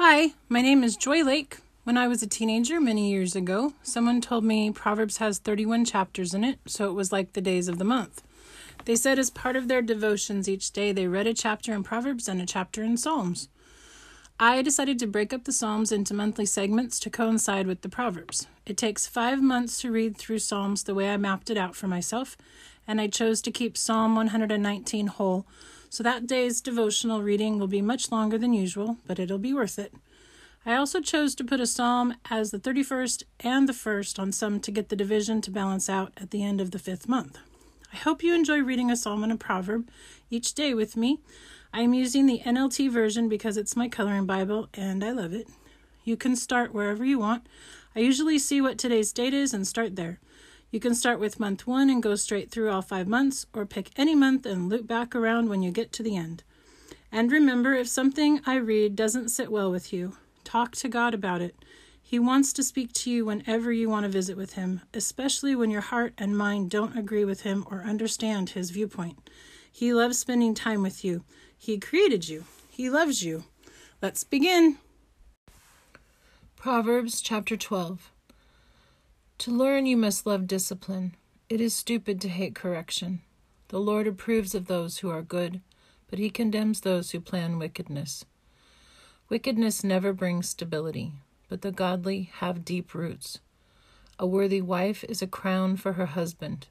Hi, my name is Joi Lake. When I was a teenager many years ago, someone told me Proverbs has 31 chapters in it, so it was like the days of the month. They said as part of their devotions each day, they read a chapter in Proverbs and a chapter in Psalms. I decided to break up the Psalms into monthly segments to coincide with the Proverbs. It takes five months to read through Psalms the way I mapped it out for myself, and I chose to keep Psalm 119 whole so that day's devotional reading will be much longer than usual, but it'll be worth it. I also chose to put a psalm as the 31st and the 1st on some to get the division to balance out at the end of the fifth month. I hope you enjoy reading a psalm and a proverb each day with me. I am using the NLT version because it's my coloring Bible and I love it. You can start wherever you want. I usually see what today's date is and start there. You can start with month one and go straight through all five months, or pick any month and loop back around when you get to the end. And remember, if something I read doesn't sit well with you, talk to God about it. He wants to speak to you whenever you want to visit with Him, especially when your heart and mind don't agree with Him or understand His viewpoint. He loves spending time with you. He created you, He loves you. Let's begin. Proverbs chapter 12. To learn, you must love discipline. It is stupid to hate correction. The Lord approves of those who are good, but he condemns those who plan wickedness. Wickedness never brings stability, but the godly have deep roots. A worthy wife is a crown for her husband,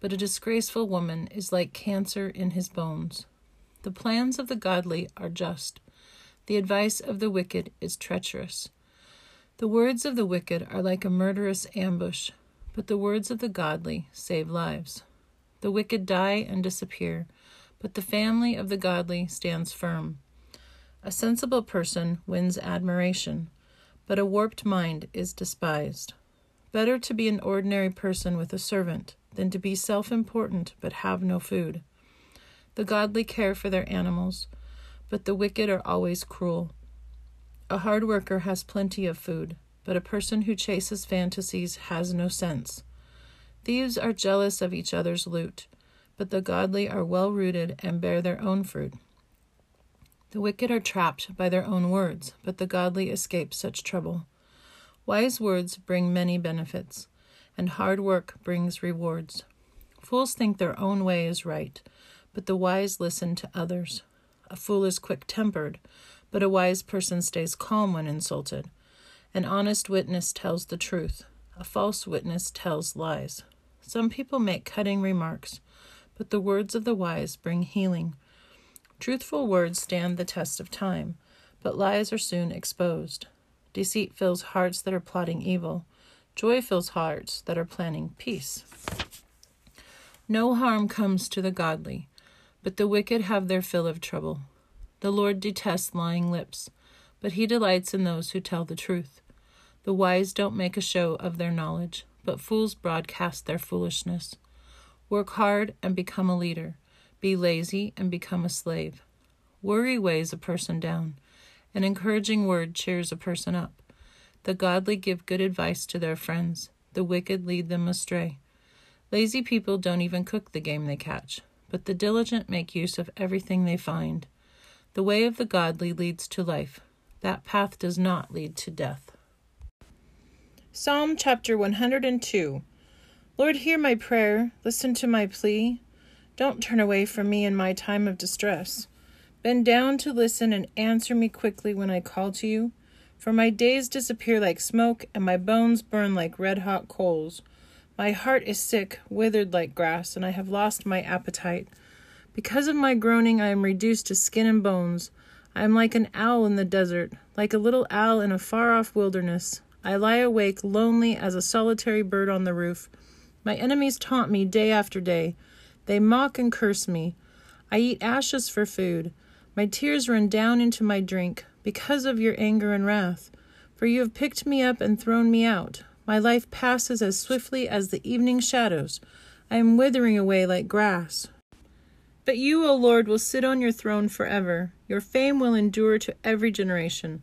but a disgraceful woman is like cancer in his bones. The plans of the godly are just, the advice of the wicked is treacherous. The words of the wicked are like a murderous ambush, but the words of the godly save lives. The wicked die and disappear, but the family of the godly stands firm. A sensible person wins admiration, but a warped mind is despised. Better to be an ordinary person with a servant than to be self important but have no food. The godly care for their animals, but the wicked are always cruel. A hard worker has plenty of food, but a person who chases fantasies has no sense. Thieves are jealous of each other's loot, but the godly are well rooted and bear their own fruit. The wicked are trapped by their own words, but the godly escape such trouble. Wise words bring many benefits, and hard work brings rewards. Fools think their own way is right, but the wise listen to others. A fool is quick tempered, but a wise person stays calm when insulted. An honest witness tells the truth, a false witness tells lies. Some people make cutting remarks, but the words of the wise bring healing. Truthful words stand the test of time, but lies are soon exposed. Deceit fills hearts that are plotting evil. Joy fills hearts that are planning peace. No harm comes to the godly, but the wicked have their fill of trouble. The Lord detests lying lips, but he delights in those who tell the truth. The wise don't make a show of their knowledge, but fools broadcast their foolishness. Work hard and become a leader. Be lazy and become a slave. Worry weighs a person down. An encouraging word cheers a person up. The godly give good advice to their friends. The wicked lead them astray. Lazy people don't even cook the game they catch, but the diligent make use of everything they find. The way of the godly leads to life. That path does not lead to death. Psalm chapter 102 Lord, hear my prayer, listen to my plea. Don't turn away from me in my time of distress. Bend down to listen and answer me quickly when I call to you. For my days disappear like smoke, and my bones burn like red hot coals. My heart is sick, withered like grass, and I have lost my appetite. Because of my groaning, I am reduced to skin and bones. I am like an owl in the desert, like a little owl in a far off wilderness. I lie awake, lonely as a solitary bird on the roof. My enemies taunt me day after day. They mock and curse me. I eat ashes for food. My tears run down into my drink because of your anger and wrath. For you have picked me up and thrown me out. My life passes as swiftly as the evening shadows. I am withering away like grass. But you, O Lord, will sit on your throne forever. Your fame will endure to every generation.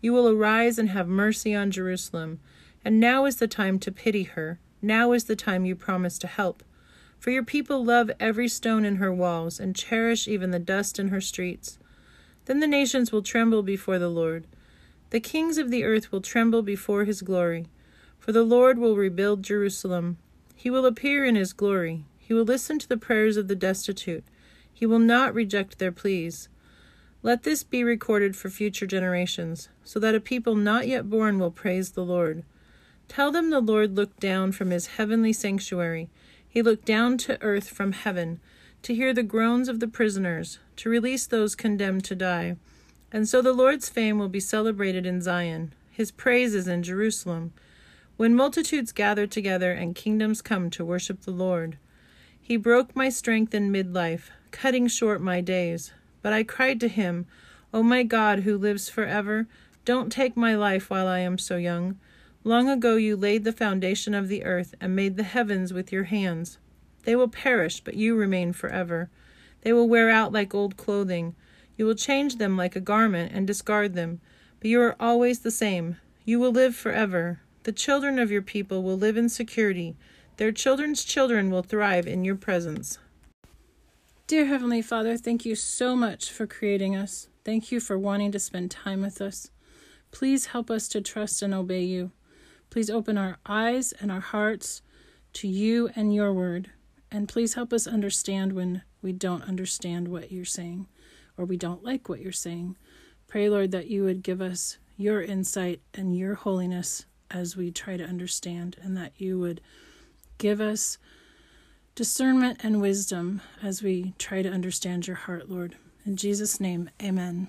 You will arise and have mercy on Jerusalem. And now is the time to pity her. Now is the time you promised to help. For your people love every stone in her walls and cherish even the dust in her streets. Then the nations will tremble before the Lord, The kings of the earth will tremble before his glory. For the Lord will rebuild Jerusalem. He will appear in his glory. He will listen to the prayers of the destitute. He will not reject their pleas. Let this be recorded for future generations, so that a people not yet born will praise the Lord. Tell them the Lord looked down from his heavenly sanctuary. He looked down to earth from heaven to hear the groans of the prisoners, to release those condemned to die. And so the Lord's fame will be celebrated in Zion, his praises in Jerusalem, when multitudes gather together and kingdoms come to worship the Lord. He broke my strength in midlife, cutting short my days. But I cried to him, O my God, who lives forever, don't take my life while I am so young. Long ago you laid the foundation of the earth and made the heavens with your hands. They will perish, but you remain forever. They will wear out like old clothing. You will change them like a garment and discard them, but you are always the same. You will live forever. The children of your people will live in security. Their children's children will thrive in your presence. Dear Heavenly Father, thank you so much for creating us. Thank you for wanting to spend time with us. Please help us to trust and obey you. Please open our eyes and our hearts to you and your word. And please help us understand when we don't understand what you're saying or we don't like what you're saying. Pray, Lord, that you would give us your insight and your holiness as we try to understand, and that you would give us discernment and wisdom as we try to understand your heart, Lord. In Jesus' name, amen.